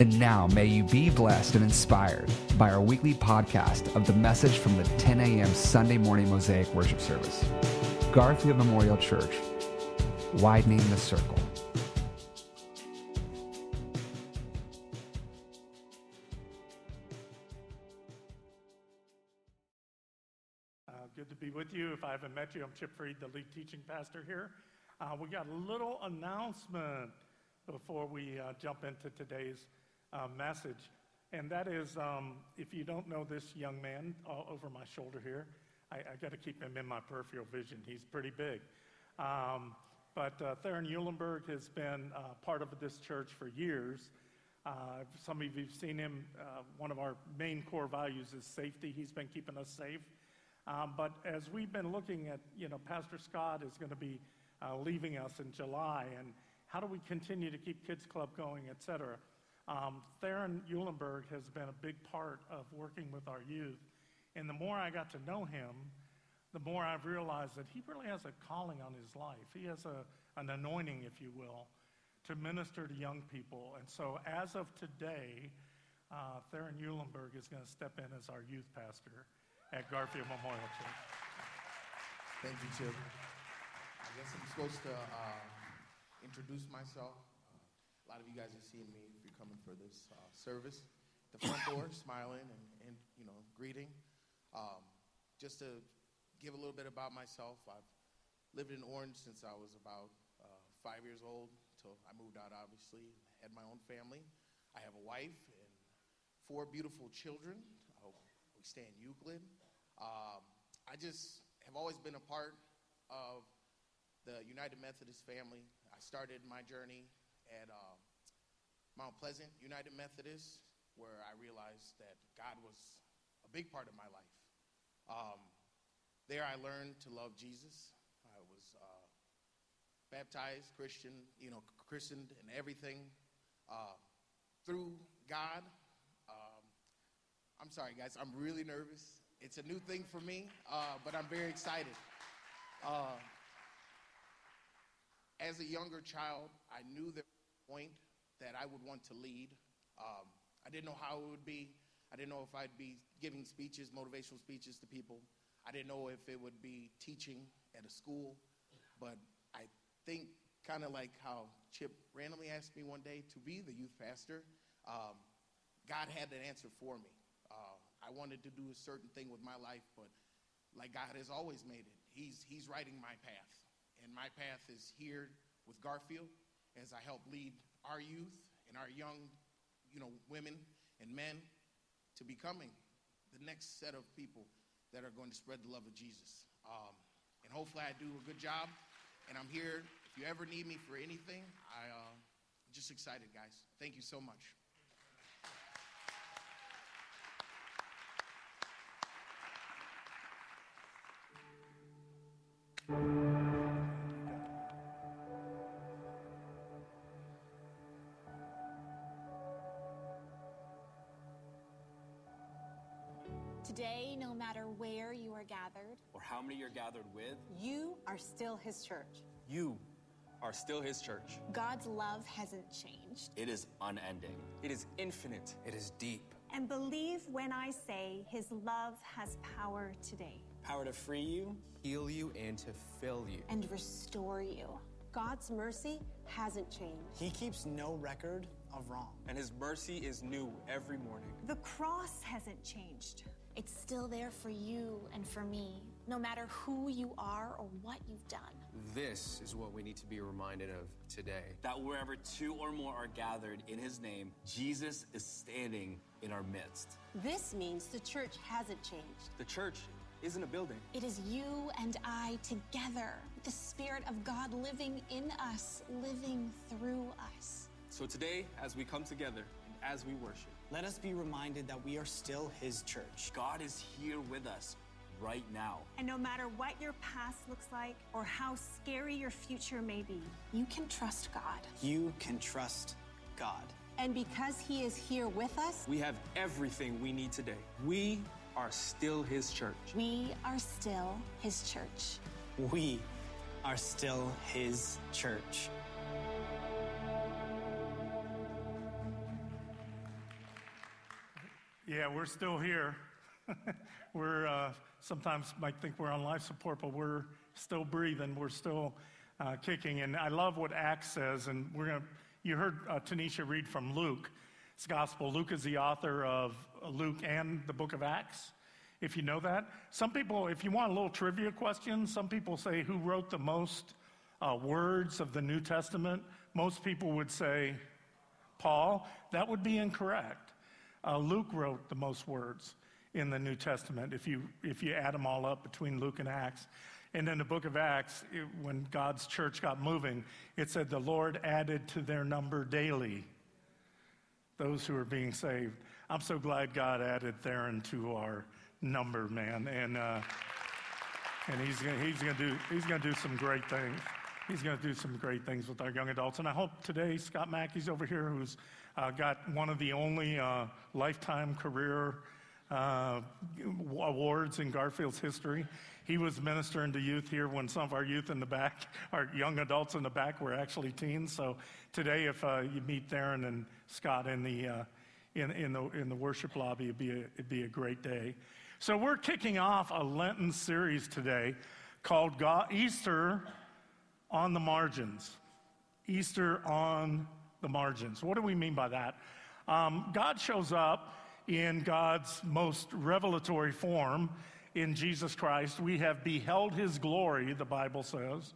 And now, may you be blessed and inspired by our weekly podcast of the message from the 10 a.m. Sunday morning Mosaic worship service. Garfield Memorial Church, widening the circle. Uh, good to be with you. If I haven't met you, I'm Chip Freed, the lead teaching pastor here. Uh, we got a little announcement before we uh, jump into today's uh, message. And that is um, if you don't know this young man uh, over my shoulder here, I, I got to keep him in my peripheral vision. He's pretty big. Um, but uh, Theron Eulenberg has been uh, part of this church for years. Uh, some of you have seen him. Uh, one of our main core values is safety. He's been keeping us safe. Um, but as we've been looking at, you know, Pastor Scott is going to be uh, leaving us in July, and how do we continue to keep Kids Club going, et cetera? Um, Theron Eulenberg has been a big part of working with our youth. And the more I got to know him, the more I've realized that he really has a calling on his life. He has a, an anointing, if you will, to minister to young people. And so as of today, uh, Theron Eulenberg is going to step in as our youth pastor at Garfield Memorial Church. Thank you, Chip. I guess I'm supposed to uh, introduce myself. Uh, a lot of you guys have seen me coming for this uh, service. The front door, smiling and, and you know greeting. Um, just to give a little bit about myself, I've lived in Orange since I was about uh, five years old until I moved out. Obviously, had my own family. I have a wife and four beautiful children. Uh, we stay in Euclid. Um, I just have always been a part of the United Methodist family. I started my journey at uh, Mount Pleasant United Methodist, where I realized that God was a big part of my life. Um, there, I learned to love Jesus. I was uh, baptized, Christian, you know, christened, and everything uh, through God. Um, I'm sorry, guys. I'm really nervous. It's a new thing for me, uh, but I'm very excited. Uh, as a younger child, I knew the point that I would want to lead. Um, I didn't know how it would be. I didn't know if I'd be giving speeches, motivational speeches to people. I didn't know if it would be teaching at a school. But I think, kind of like how Chip randomly asked me one day to be the youth pastor, um, God had an answer for me. Uh, I wanted to do a certain thing with my life, but like God has always made it, He's, he's writing my path. And my path is here with Garfield as I help lead our youth and our young, you know, women and men to becoming the next set of people that are going to spread the love of Jesus. Um, and hopefully I do a good job. And I'm here. If you ever need me for anything, I, uh, I'm just excited, guys. Thank you so much. Today, how many you're gathered with, You are still his church. you are still his church. God's love hasn't changed. It is unending. It is infinite. It is deep. And believe when I say his love has power today. Power to free you. Heal you and to fill you. And restore you. God's mercy hasn't changed. He keeps no record of wrong. And his mercy is new every morning. The cross hasn't changed. It's still there for you and for me, no matter who you are or what you've done. This is what we need to be reminded of today. That wherever two or more are gathered in his name, Jesus is standing in our midst. This means the church hasn't changed. The church isn't a building. It is you and I together, the Spirit of God living in us, living through us. So today, as we come together and as we worship, Let us be reminded that we are still His church. God is here with us, right now. And no matter what your past looks like or how scary your future may be, you can trust God. You can trust God. And because He is here with us, we have everything we need today. We are still His church. We are still His church. We are still His church. Yeah, we're still here. we're uh, sometimes might think we're on life support, but we're still breathing. We're still uh, kicking. And I love what Acts says. And we're gonna. You heard uh, Tanisha read from Luke's gospel. Luke is the author of Luke and the book of Acts. If you know that, some people, if you want a little trivia question, some people say who wrote the most uh, words of the New Testament. Most people would say Paul. That would be incorrect. Uh, Luke wrote the most words in the New Testament if you, if you add them all up between Luke and Acts. And in the book of Acts, it, when God's church got moving, it said the Lord added to their number daily those who are being saved. I'm so glad God added Theron to our number, man. And, uh, and he's gonna, he's gonna do, he's gonna do some great things. He's gonna do some great things with our young adults. And I hope today Scott Mackey's over here who's uh, got one of the only uh, lifetime career awards in Garfield's history. He was ministering to youth here when some of our youth in the back, our young adults in the back, were actually teens. So today, if uh, you meet Theron and Scott in the uh, in, in the in the worship lobby, it'd be a, it'd be a great day. So we're kicking off a Lenten series today called God, Easter on the margins. Easter on the margins. What do we mean by that? Um, God shows up in God's most revelatory form in Jesus Christ. We have beheld his glory, the Bible says.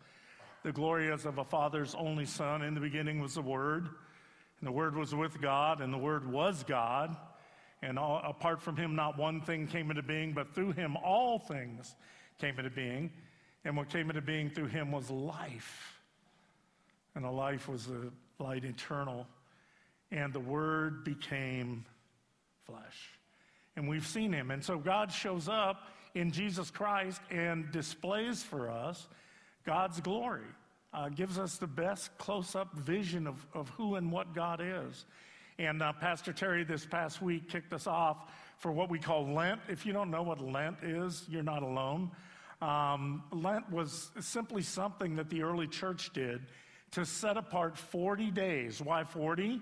The glory as of a father's only son. In the beginning was the Word, and the Word was with God, and the Word was God. And all, apart from him, not one thing came into being, but through him, all things came into being. And what came into being through him was life. And the life was the light eternal. And the Word became flesh. And we've seen him. And so God shows up in Jesus Christ and displays for us God's glory, uh, gives us the best close up vision of, of who and what God is. And uh, Pastor Terry this past week kicked us off for what we call Lent. If you don't know what Lent is, you're not alone. Um, Lent was simply something that the early church did to set apart 40 days. Why 40?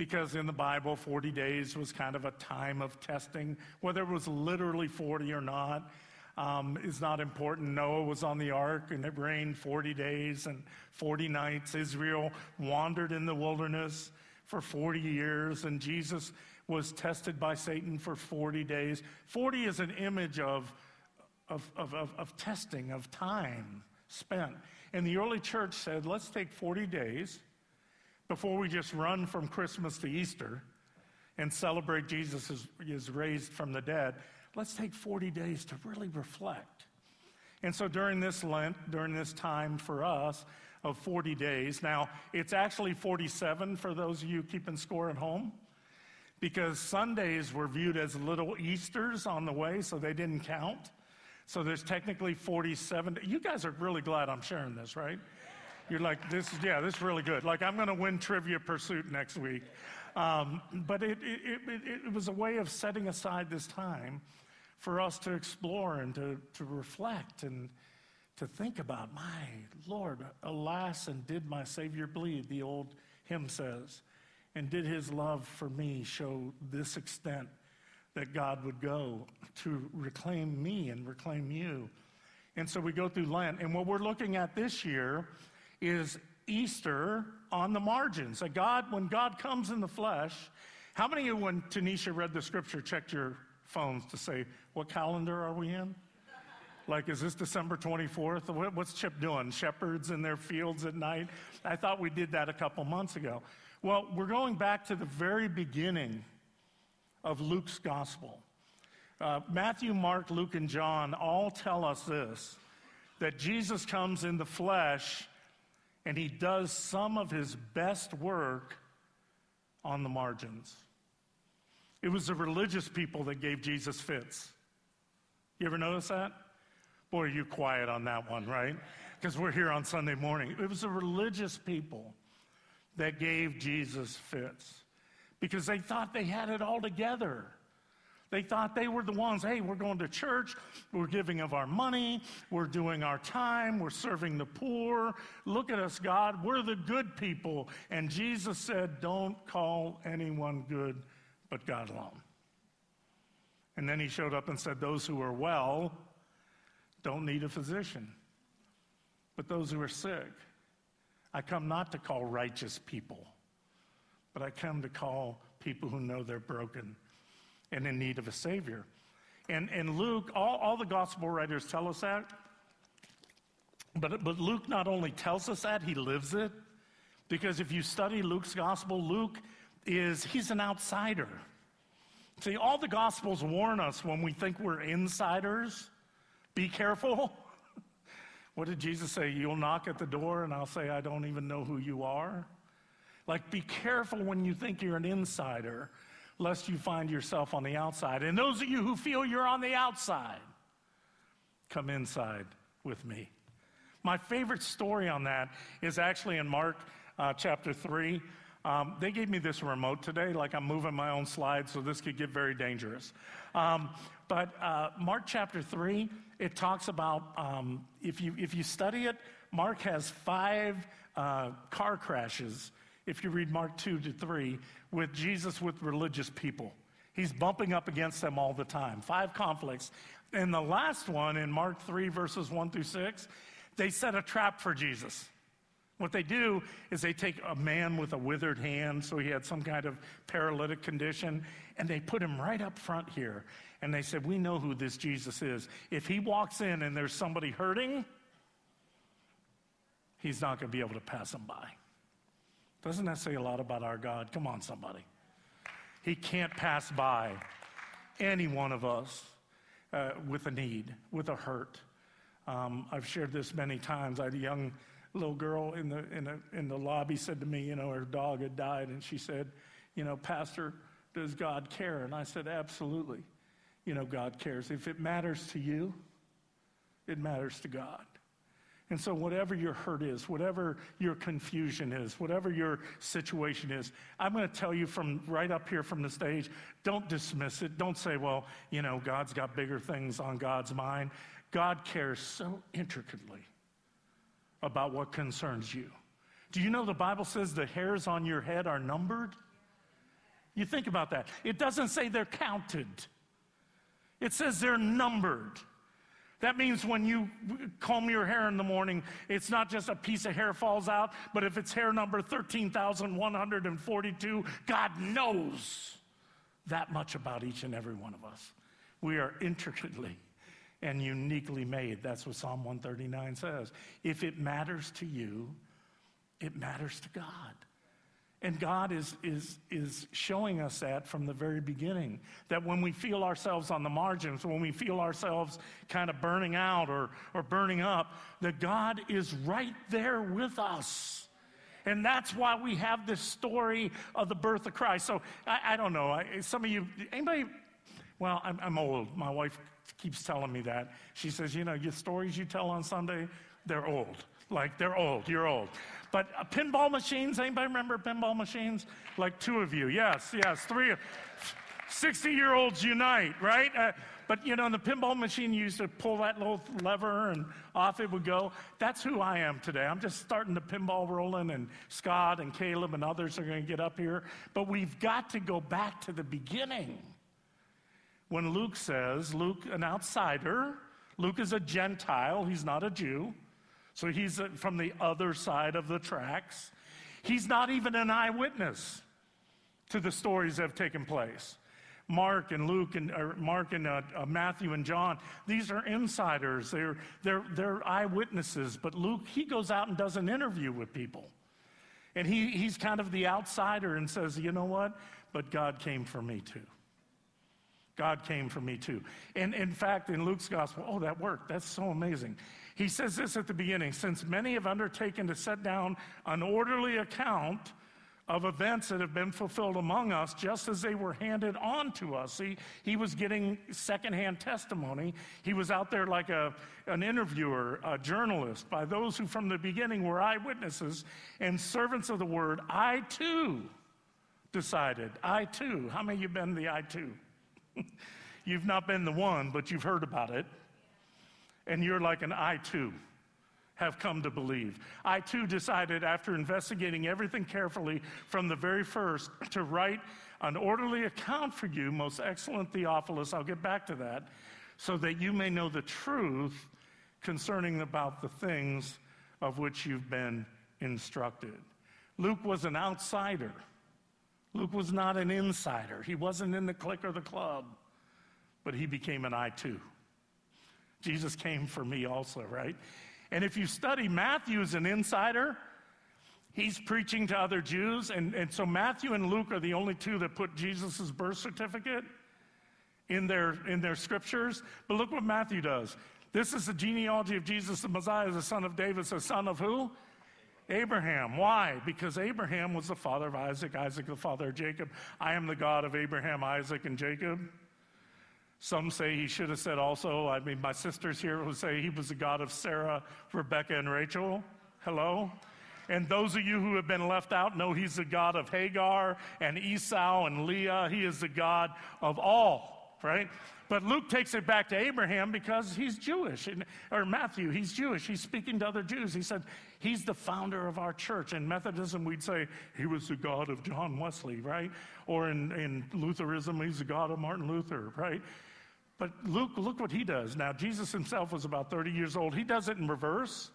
Because in the Bible, 40 days was kind of a time of testing. Whether it was literally 40 or not um, is not important. Noah was on the ark and it rained 40 days and 40 nights. Israel wandered in the wilderness for 40 years and Jesus was tested by Satan for 40 days. 40 is an image of, of, of, of, of testing, of time spent. And the early church said, let's take 40 days before we just run from Christmas to Easter and celebrate Jesus is, is raised from the dead. Let's take 40 days to really reflect. And so during this Lent, during this time for us of 40 days, now it's actually 47 for those of you keeping score at home, because Sundays were viewed as little Easters on the way, so they didn't count. So there's technically 47. You guys are really glad I'm sharing this, right? You're like, this is, yeah, this is really good. Like, I'm going to win Trivia Pursuit next week. Um, but it, it, it, it, was a way of setting aside this time for us to explore and to, to reflect and to think about, my Lord, alas, and did my Savior bleed, the old hymn says. And did his love for me show this extent that God would go to reclaim me and reclaim you. And so we go through Lent. And what we're looking at this year is Easter on the margins. A God, when God comes in the flesh, how many of you, when Tanisha read the scripture, checked your phones to say, what calendar are we in? Like, is this December 24th? What's Chip doing? Shepherds in their fields at night? I thought we did that a couple months ago. Well, we're going back to the very beginning of Luke's gospel. Uh, Matthew, Mark, Luke, and John all tell us this that Jesus comes in the flesh and he does some of his best work on the margins. It was the religious people that gave Jesus fits. You ever notice that? Boy, you quiet on that one, right? Because we're here on Sunday morning. It was the religious people that gave Jesus fits because they thought they had it all together. They thought they were the ones, hey, we're going to church, we're giving of our money, we're doing our time, we're serving the poor. Look at us, God, we're the good people. And Jesus said, don't call anyone good but God alone. And then he showed up and said, those who are well don't need a physician, but those who are sick. I come not to call righteous people, but I come to call people who know they're broken and in need of a Savior. And, and Luke, all, all the gospel writers tell us that. But, but Luke not only tells us that, he lives it. Because if you study Luke's gospel, Luke is, he's an outsider. See, all the gospels warn us when we think we're insiders be careful. what did Jesus say? You'll knock at the door and I'll say, I don't even know who you are. Like, be careful when you think you're an insider lest you find yourself on the outside. And those of you who feel you're on the outside, come inside with me. My favorite story on that is actually in Mark uh, chapter 3. Um, they gave me this remote today, like I'm moving my own slides, so this could get very dangerous. Um, but uh, Mark chapter 3, it talks about, um, if, you, if you study it, Mark has five uh, car crashes if you read Mark 2 to 3, with Jesus with religious people. He's bumping up against them all the time. Five conflicts. And the last one in Mark 3, verses 1 through 6, they set a trap for Jesus. What they do is they take a man with a withered hand, so he had some kind of paralytic condition, and they put him right up front here. And they said, We know who this Jesus is. If he walks in and there's somebody hurting, he's not going to be able to pass him by. Doesn't that say a lot about our God? Come on, somebody. He can't pass by any one of us uh, with a need, with a hurt. Um, I've shared this many times. I had a young little girl in the, in, the, in the lobby said to me, you know, her dog had died, and she said, you know, Pastor, does God care? And I said, absolutely. You know, God cares. If it matters to you, it matters to God. And so, whatever your hurt is, whatever your confusion is, whatever your situation is, I'm going to tell you from right up here from the stage don't dismiss it. Don't say, well, you know, God's got bigger things on God's mind. God cares so intricately about what concerns you. Do you know the Bible says the hairs on your head are numbered? You think about that. It doesn't say they're counted, it says they're numbered. That means when you comb your hair in the morning, it's not just a piece of hair falls out, but if it's hair number 13,142, God knows that much about each and every one of us. We are intricately and uniquely made. That's what Psalm 139 says. If it matters to you, it matters to God. And God is, is, is showing us that from the very beginning. That when we feel ourselves on the margins, when we feel ourselves kind of burning out or, or burning up, that God is right there with us. And that's why we have this story of the birth of Christ. So I, I don't know. I, some of you, anybody, well, I'm, I'm old. My wife keeps telling me that. She says, you know, your stories you tell on Sunday, they're old. Like they're old. You're old. But uh, pinball machines, anybody remember pinball machines? Like two of you. Yes, yes, three. 60 year olds unite, right? Uh, but you know, the pinball machine you used to pull that little lever and off it would go. That's who I am today. I'm just starting the pinball rolling, and Scott and Caleb and others are going to get up here. But we've got to go back to the beginning. When Luke says, Luke, an outsider, Luke is a Gentile, he's not a Jew. So he's from the other side of the tracks. He's not even an eyewitness to the stories that have taken place. Mark and Luke and Mark and uh, uh, Matthew and John, these are insiders. They're, they're, they're eyewitnesses. But Luke, he goes out and does an interview with people. And he, he's kind of the outsider and says, you know what? But God came for me too. God came for me too. And in fact, in Luke's gospel, oh, that worked. That's so amazing. He says this at the beginning since many have undertaken to set down an orderly account of events that have been fulfilled among us just as they were handed on to us. See, he was getting secondhand testimony. He was out there like a, an interviewer, a journalist, by those who from the beginning were eyewitnesses and servants of the word. I too decided, I too. How many of you been the I too? you've not been the one, but you've heard about it. And you're like an I too have come to believe. I too decided, after investigating everything carefully from the very first, to write an orderly account for you, most excellent Theophilus. I'll get back to that, so that you may know the truth concerning about the things of which you've been instructed. Luke was an outsider. Luke was not an insider. He wasn't in the clique or the club, but he became an I too. Jesus came for me also, right? And if you study Matthew as an insider, he's preaching to other Jews. And, and so Matthew and Luke are the only two that put Jesus' birth certificate in their, in their scriptures. But look what Matthew does. This is the genealogy of Jesus, the Messiah, the son of David, the son of who? Abraham. Why? Because Abraham was the father of Isaac, Isaac the father of Jacob. I am the God of Abraham, Isaac, and Jacob. Some say he should have said also, I mean, my sisters here will say he was the God of Sarah, Rebecca, and Rachel. Hello? And those of you who have been left out know he's the God of Hagar and Esau and Leah. He is the God of all, right? But Luke takes it back to Abraham because he's Jewish. or Matthew, he's Jewish. He's speaking to other Jews. He said, He's the founder of our church. In Methodism, we'd say he was the God of John Wesley, right? Or in, in Lutheranism, he's the God of Martin Luther, right? But Luke, look what he does. Now, Jesus himself was about 30 years old. He does it in reverse.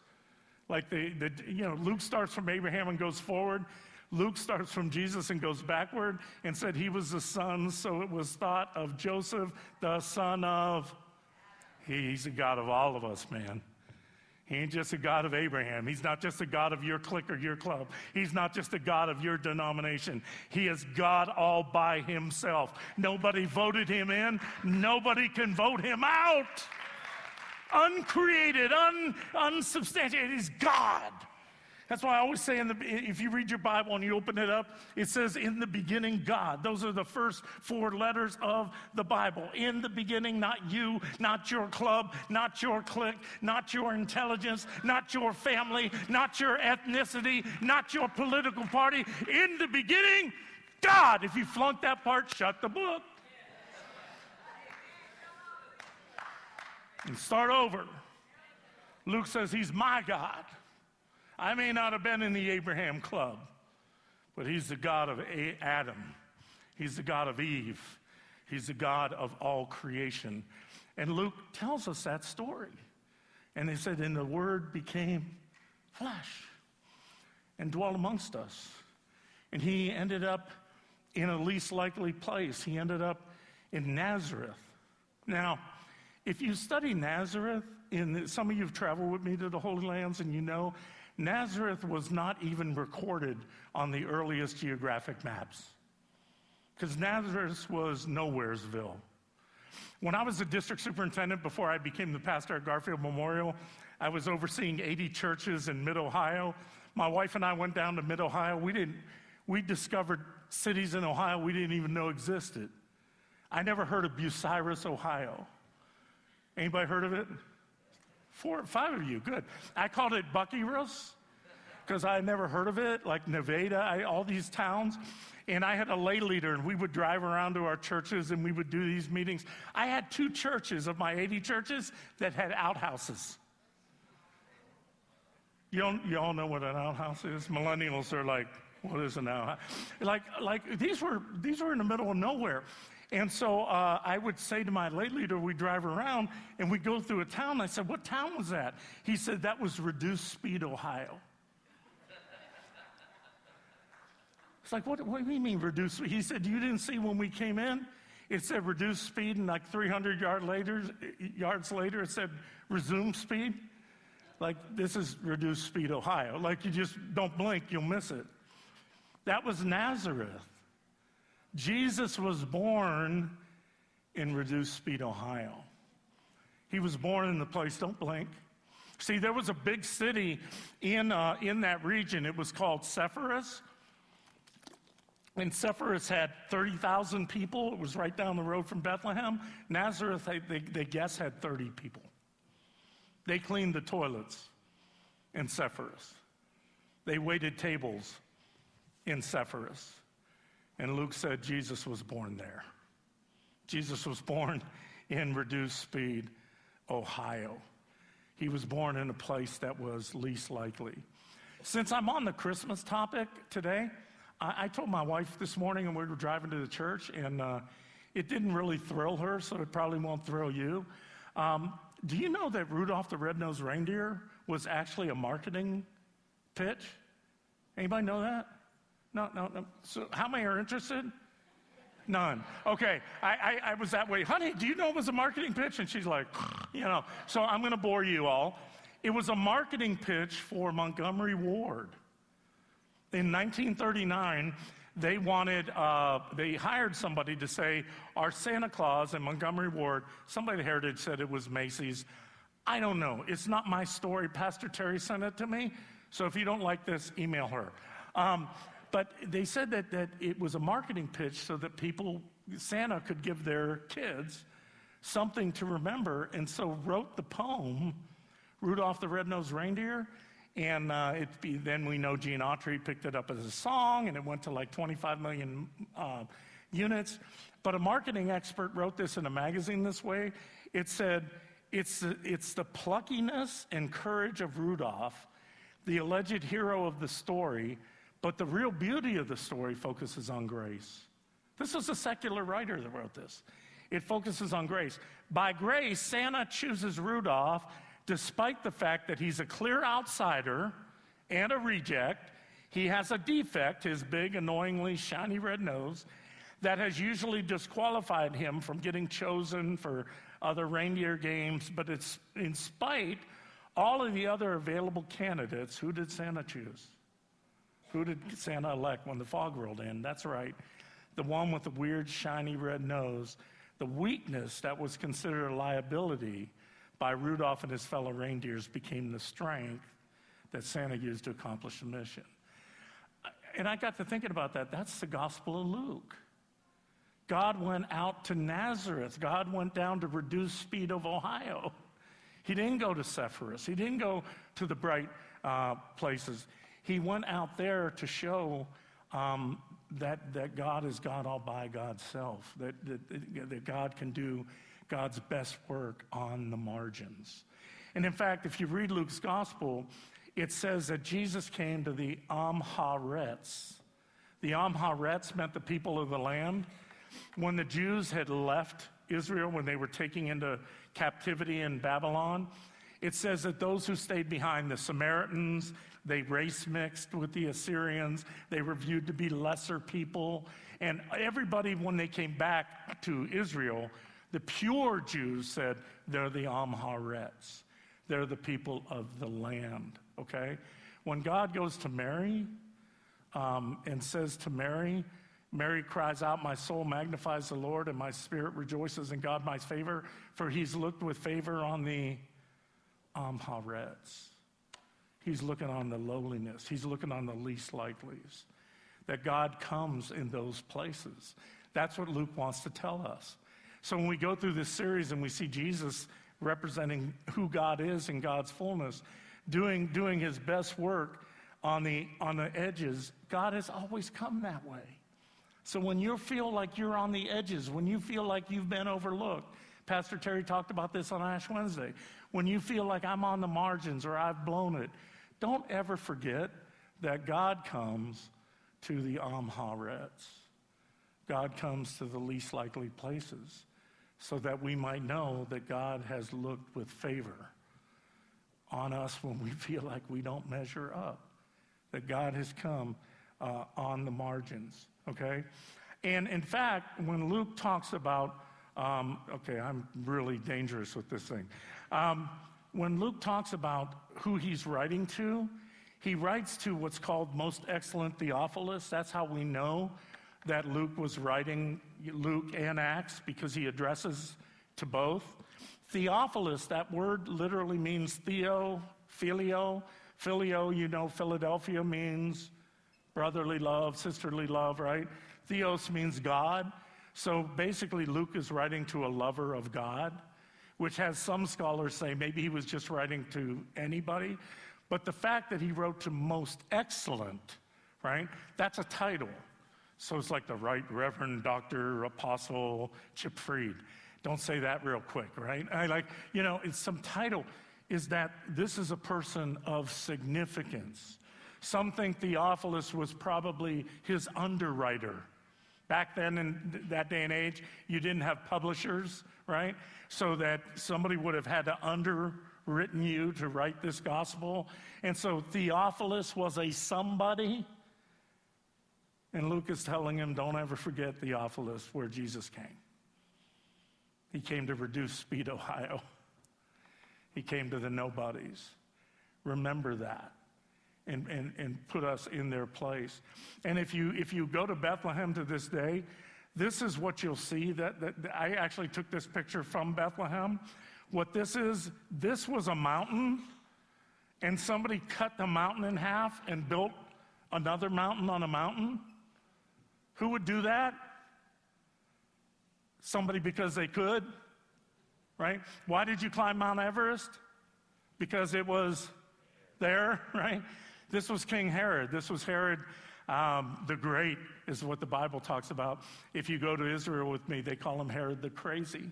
Like the, the you know, Luke starts from Abraham and goes forward. Luke starts from Jesus and goes backward and said he was the son, so it was thought of Joseph, the son of. He's the God of all of us, man. He ain't just a God of Abraham. He's not just a God of your clique or your club. He's not just a God of your denomination. He is God all by himself. Nobody voted him in, nobody can vote him out. Uncreated, un, unsubstantiated. He's God. That's why I always say, in the, if you read your Bible and you open it up, it says, In the beginning, God. Those are the first four letters of the Bible. In the beginning, not you, not your club, not your clique, not your intelligence, not your family, not your ethnicity, not your political party. In the beginning, God. If you flunk that part, shut the book. And start over. Luke says, He's my God. I may not have been in the Abraham club, but he's the God of Adam. He's the God of Eve. He's the God of all creation. And Luke tells us that story. And he said, And the Word became flesh and dwelt amongst us. And he ended up in a least likely place. He ended up in Nazareth. Now, if you study Nazareth, in some of you have traveled with me to the Holy Lands and you know Nazareth was not even recorded on the earliest geographic maps because Nazareth was nowheresville. When I was the district superintendent before I became the pastor at Garfield Memorial, I was overseeing 80 churches in mid Ohio. My wife and I went down to mid Ohio. We didn't we discovered cities in Ohio we didn't even know existed. I never heard of Bucyrus, Ohio. Anybody heard of it? Four, five of you, good. I called it Buckyros because I had never heard of it, like Nevada, I, all these towns. And I had a lay leader, and we would drive around to our churches and we would do these meetings. I had two churches of my 80 churches that had outhouses. You, don't, you all know what an outhouse is? Millennials are like, what is an outhouse? Like, like these, were, these were in the middle of nowhere. And so uh, I would say to my late leader, we drive around and we go through a town. I said, What town was that? He said, That was Reduced Speed, Ohio. It's like, what, what do you mean reduced speed? He said, You didn't see when we came in? It said reduced speed, and like 300 yard later, yards later, it said resume speed. Like, this is reduced speed, Ohio. Like, you just don't blink, you'll miss it. That was Nazareth. Jesus was born in Reduced Speed, Ohio. He was born in the place, don't blink. See, there was a big city in, uh, in that region. It was called Sepphoris. And Sepphoris had 30,000 people. It was right down the road from Bethlehem. Nazareth, they, they, they guess, had 30 people. They cleaned the toilets in Sepphoris. They waited tables in Sepphoris. And Luke said Jesus was born there. Jesus was born in reduced speed, Ohio. He was born in a place that was least likely. Since I'm on the Christmas topic today, I, I told my wife this morning, and we were driving to the church, and uh, it didn't really thrill her, so it probably won't thrill you. Um, do you know that Rudolph the Red-Nosed Reindeer was actually a marketing pitch? Anybody know that? No, no, no. So how many are interested? None. Okay, I, I, I, was that way. Honey, do you know it was a marketing pitch? And she's like, you know. So I'm going to bore you all. It was a marketing pitch for Montgomery Ward. In 1939, they wanted, uh, they hired somebody to say, Our Santa Claus and Montgomery Ward, somebody at Heritage said it was Macy's. I don't know. It's not my story. Pastor Terry sent it to me. So if you don't like this, email her. Um, but they said that, that it was a marketing pitch so that people, Santa could give their kids something to remember, and so wrote the poem, Rudolph the Red-Nosed Reindeer. And uh, it be, then we know Gene Autry picked it up as a song, and it went to like 25 million uh, units. But a marketing expert wrote this in a magazine this way. It said, it's the, it's the pluckiness and courage of Rudolph, the alleged hero of the story, but the real beauty of the story focuses on grace. This is a secular writer that wrote this. It focuses on grace. By grace, Santa chooses Rudolph despite the fact that he's a clear outsider and a reject. He has a defect, his big, annoyingly shiny red nose, that has usually disqualified him from getting chosen for other reindeer games. But it's in spite all of the other available candidates, who did Santa choose? Who did Santa elect when the fog rolled in? That's right, the one with the weird, shiny red nose. The weakness that was considered a liability by Rudolph and his fellow reindeers became the strength that Santa used to accomplish the mission. And I got to thinking about that. That's the Gospel of Luke. God went out to Nazareth. God went down to reduced speed of Ohio. He didn't go to Sepphoris. He didn't go to the bright uh, places he went out there to show um, that, that God is God all by God's self, that, that, that God can do God's best work on the margins. And in fact, if you read Luke's gospel, it says that Jesus came to the Amharets. The Amharets meant the people of the land. When the Jews had left Israel, when they were taken into captivity in Babylon, it says that those who stayed behind, the Samaritans, they race mixed with the Assyrians. They were viewed to be lesser people. And everybody, when they came back to Israel, the pure Jews said, they're the Amharets. They're the people of the land, okay? When God goes to Mary um, and says to Mary, Mary cries out, My soul magnifies the Lord, and my spirit rejoices in God, my favor, for he's looked with favor on the Amharets. He's looking on the lowliness. He's looking on the least likelies. That God comes in those places. That's what Luke wants to tell us. So when we go through this series and we see Jesus representing who God is in God's fullness, doing, doing his best work on the, on the edges, God has always come that way. So when you feel like you're on the edges, when you feel like you've been overlooked, Pastor Terry talked about this on Ash Wednesday. When you feel like I'm on the margins or I've blown it, don't ever forget that God comes to the Amharets. God comes to the least likely places so that we might know that God has looked with favor on us when we feel like we don't measure up. That God has come uh, on the margins, okay? And in fact, when Luke talks about, um, okay, I'm really dangerous with this thing. Um, when Luke talks about who he's writing to, he writes to what's called most excellent Theophilus. That's how we know that Luke was writing Luke and Acts because he addresses to both. Theophilus, that word literally means theo, filio. Filio, you know, Philadelphia means brotherly love, sisterly love, right? Theos means God. So basically, Luke is writing to a lover of God, which has some scholars say maybe he was just writing to anybody. But the fact that he wrote to most excellent, right, that's a title. So it's like the right Reverend Dr. Apostle Chip Freed. Don't say that real quick, right? I like, you know, it's some title is that this is a person of significance. Some think Theophilus was probably his underwriter. Back then, in that day and age, you didn't have publishers, right? So that somebody would have had to underwritten you to write this gospel. And so Theophilus was a somebody. And Luke is telling him, don't ever forget Theophilus, where Jesus came. He came to reduce Speed, Ohio. He came to the nobodies. Remember that and, and, and put us in their place. And if you, if you go to Bethlehem to this day, this is what you'll see. That, that, I actually took this picture from Bethlehem. What this is, this was a mountain, and somebody cut the mountain in half and built another mountain on a mountain. Who would do that? Somebody because they could, right? Why did you climb Mount Everest? Because it was there, right? This was King Herod. This was Herod um, the Great, is what the Bible talks about. If you go to Israel with me, they call him Herod the Crazy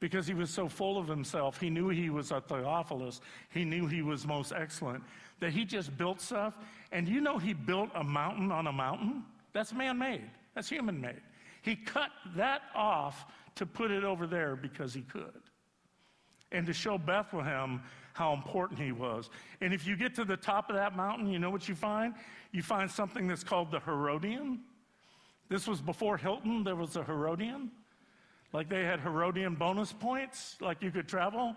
because he was so full of himself. He knew he was a Theophilus, he knew he was most excellent, that he just built stuff. And you know, he built a mountain on a mountain? That's man made, that's human made. He cut that off to put it over there because he could. And to show Bethlehem how important he was. And if you get to the top of that mountain, you know what you find? You find something that's called the Herodian. This was before Hilton, there was a Herodian. Like they had Herodian bonus points, like you could travel.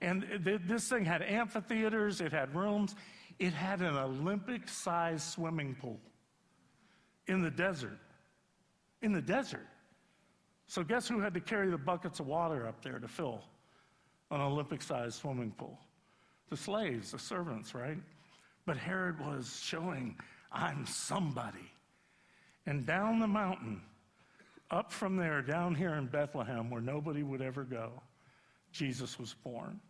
And th- this thing had amphitheaters, it had rooms, it had an Olympic sized swimming pool in the desert. In the desert. So, guess who had to carry the buckets of water up there to fill an Olympic sized swimming pool? The slaves, the servants, right? But Herod was showing, I'm somebody. And down the mountain, up from there, down here in Bethlehem, where nobody would ever go, Jesus was born.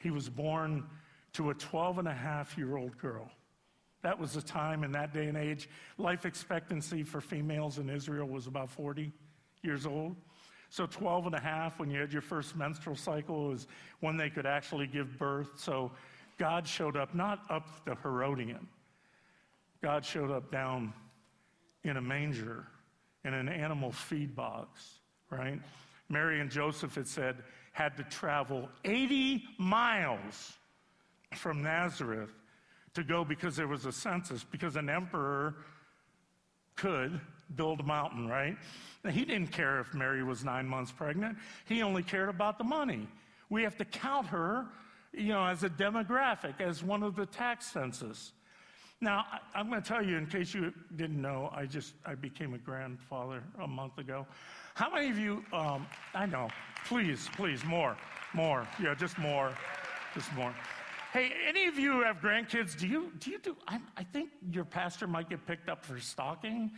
He was born to a 12 and a half year old girl. That was the time in that day and age. Life expectancy for females in Israel was about 40 years old. So 12 and a half, when you had your first menstrual cycle, was when they could actually give birth. So God showed up not up the Herodian. God showed up down in a manger in an animal feed box, right? Mary and Joseph, it said, had to travel 80 miles from Nazareth to go because there was a census, because an emperor could build a mountain, right? He didn't care if Mary was nine months pregnant. He only cared about the money. We have to count her, you know, as a demographic, as one of the tax census. Now, I, am going to tell you, in case you didn't know, I just I became a grandfather a month ago. How many of you? Um, I know. Please, please, more, more. Yeah, just more, just more. Hey, any of you have grandkids? Do you do you do? I, I think your pastor might get picked up for stalking.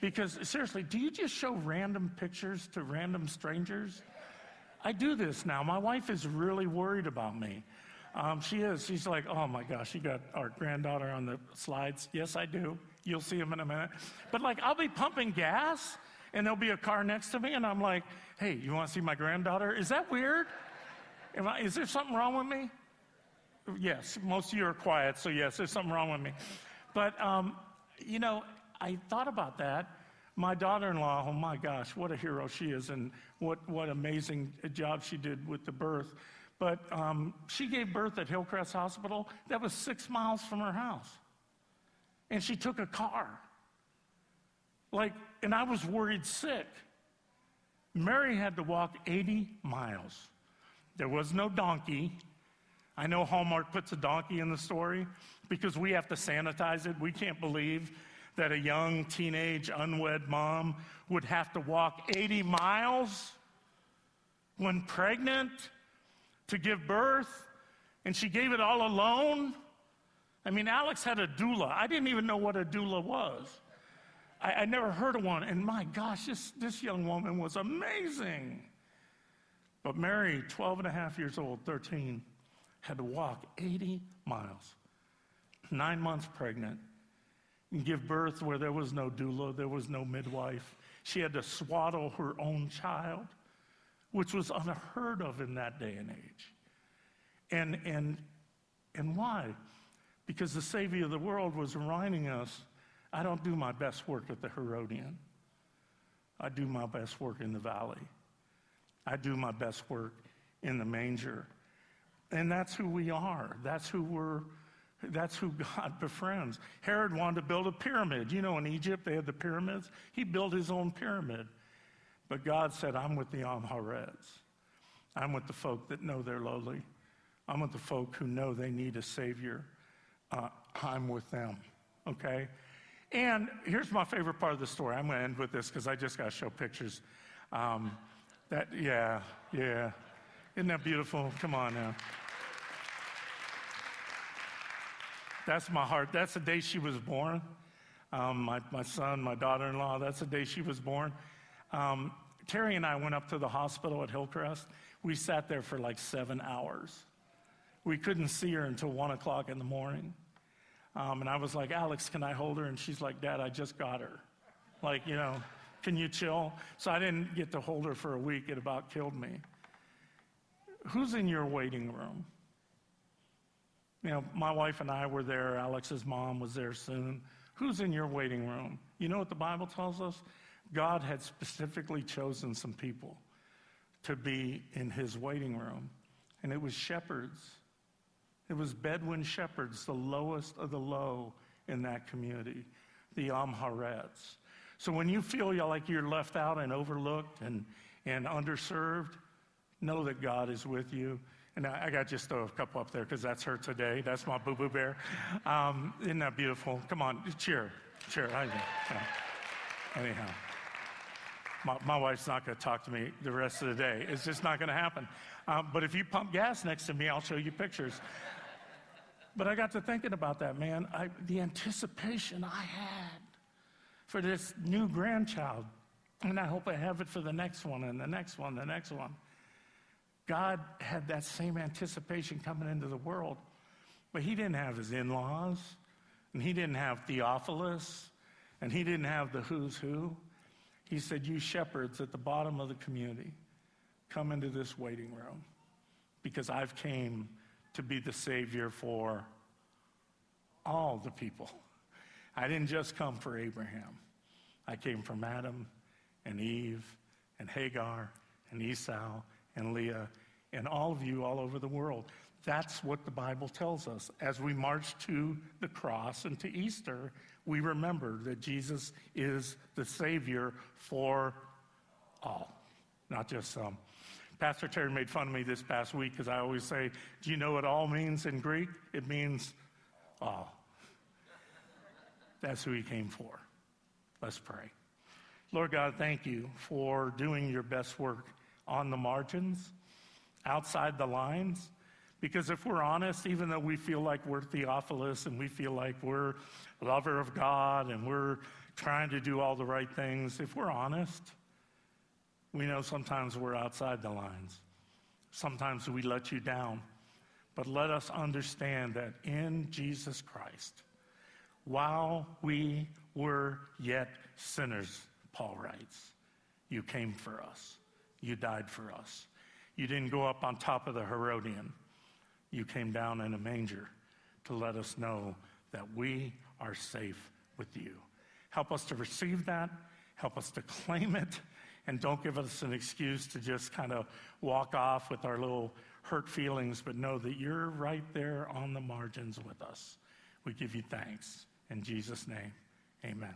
Because seriously, do you just show random pictures to random strangers? I do this now. My wife is really worried about me. Um, she is. She's like, oh my gosh, you got our granddaughter on the slides. Yes, I do. You'll see him in a minute. But like, I'll be pumping gas and there'll be a car next to me, and I'm like, hey, you want to see my granddaughter? Is that weird? I, is there something wrong with me? Yes, most of you are quiet, so yes, there's something wrong with me. But, um, you know, I thought about that. My daughter in law, oh my gosh, what a hero she is, and what, what amazing job she did with the birth. But um, she gave birth at Hillcrest Hospital. That was six miles from her house. And she took a car. Like, and I was worried sick. Mary had to walk 80 miles. There was no donkey. I know Hallmark puts a donkey in the story because we have to sanitize it. We can't believe that a young teenage unwed mom would have to walk 80 miles when pregnant to give birth, and she gave it all alone. I mean, Alex had a doula. I didn't even know what a doula was. I, I never heard of one. And my gosh, this, this young woman was amazing. But Mary, 12 and a half years old, 13, had to walk 80 miles, nine months pregnant, and give birth where there was no doula, there was no midwife. She had to swaddle her own child, which was unheard of in that day and age. And, and, and why? Because the Savior of the world was reminding us I don't do my best work at the Herodian, I do my best work in the valley. I do my best work in the manger. And that's who we are. That's who we're that's who God befriends. Herod wanted to build a pyramid. You know, in Egypt, they had the pyramids. He built his own pyramid. But God said, I'm with the Amharets. I'm with the folk that know they're lowly. I'm with the folk who know they need a Savior. Uh, I'm with them, okay? And here's my favorite part of the story. I'm going to end with this because I just got to show pictures. Um, that, yeah, yeah. Isn't that beautiful? Come on now. That's my heart. That's the day she was born. Um, my, my son, my daughter in law, that's the day she was born. Um, Terry and I went up to the hospital at Hillcrest. We sat there for like seven hours. We couldn't see her until one o'clock in the morning. Um, and I was like, Alex, can I hold her? And she's like, Dad, I just got her. Like, you know, can you chill? So I didn't get to hold her for a week. It about killed me. Who's in your waiting room? You know, my wife and I were there. Alex's mom was there soon. Who's in your waiting room? You know what the Bible tells us? God had specifically chosen some people to be in his waiting room, and it was shepherds. It was Bedouin shepherds, the lowest of the low in that community, the Amharets. So when you feel like you're left out and overlooked and, and underserved, know that God is with you and I, got just throw a couple up there because that's her today. That's my boo boo bear. Um, isn't that beautiful? Come on, cheer, cheer. I, yeah. Anyhow, my, my wife's not going to talk to me the rest of the day. It's just not going to happen. Um, but if you pump gas next to me, I'll show you pictures. But I got to thinking about that, man. I, the anticipation I had for this new grandchild. And I hope I have it for the next one and the next one, the next one. God had that same anticipation coming into the world, but he didn't have his in laws, and he didn't have Theophilus, and he didn't have the who's who. He said, You shepherds at the bottom of the community, come into this waiting room because I've came to be the Savior for all the people. I didn't just come for Abraham. I came from Adam and Eve and Hagar and Esau and Leah and all of you all over the world. That's what the Bible tells us. As we march to the cross and to Easter, we remember that Jesus is the Savior for all, not just some. Pastor Terry made fun of me this past week because I always say, Do you know what all means in Greek? It means all. That's who he came for. Let's pray. Lord God, thank you for doing your best work on the margins, outside the lines. Because if we're honest, even though we feel like we're Theophilus and we feel like we're lover of God and we're trying to do all the right things, if we're honest, we know sometimes we're outside the lines. Sometimes we let you down. But let us understand that in Jesus Christ, while we were yet sinners, Paul writes, you came for us. You died for us. You didn't go up on top of the Herodian. You came down in a manger to let us know that we are safe with you. Help us to receive that. Help us to claim it. And don't give us an excuse to just kind of walk off with our little hurt feelings, but know that you're right there on the margins with us. We give you thanks. In Jesus' name, amen.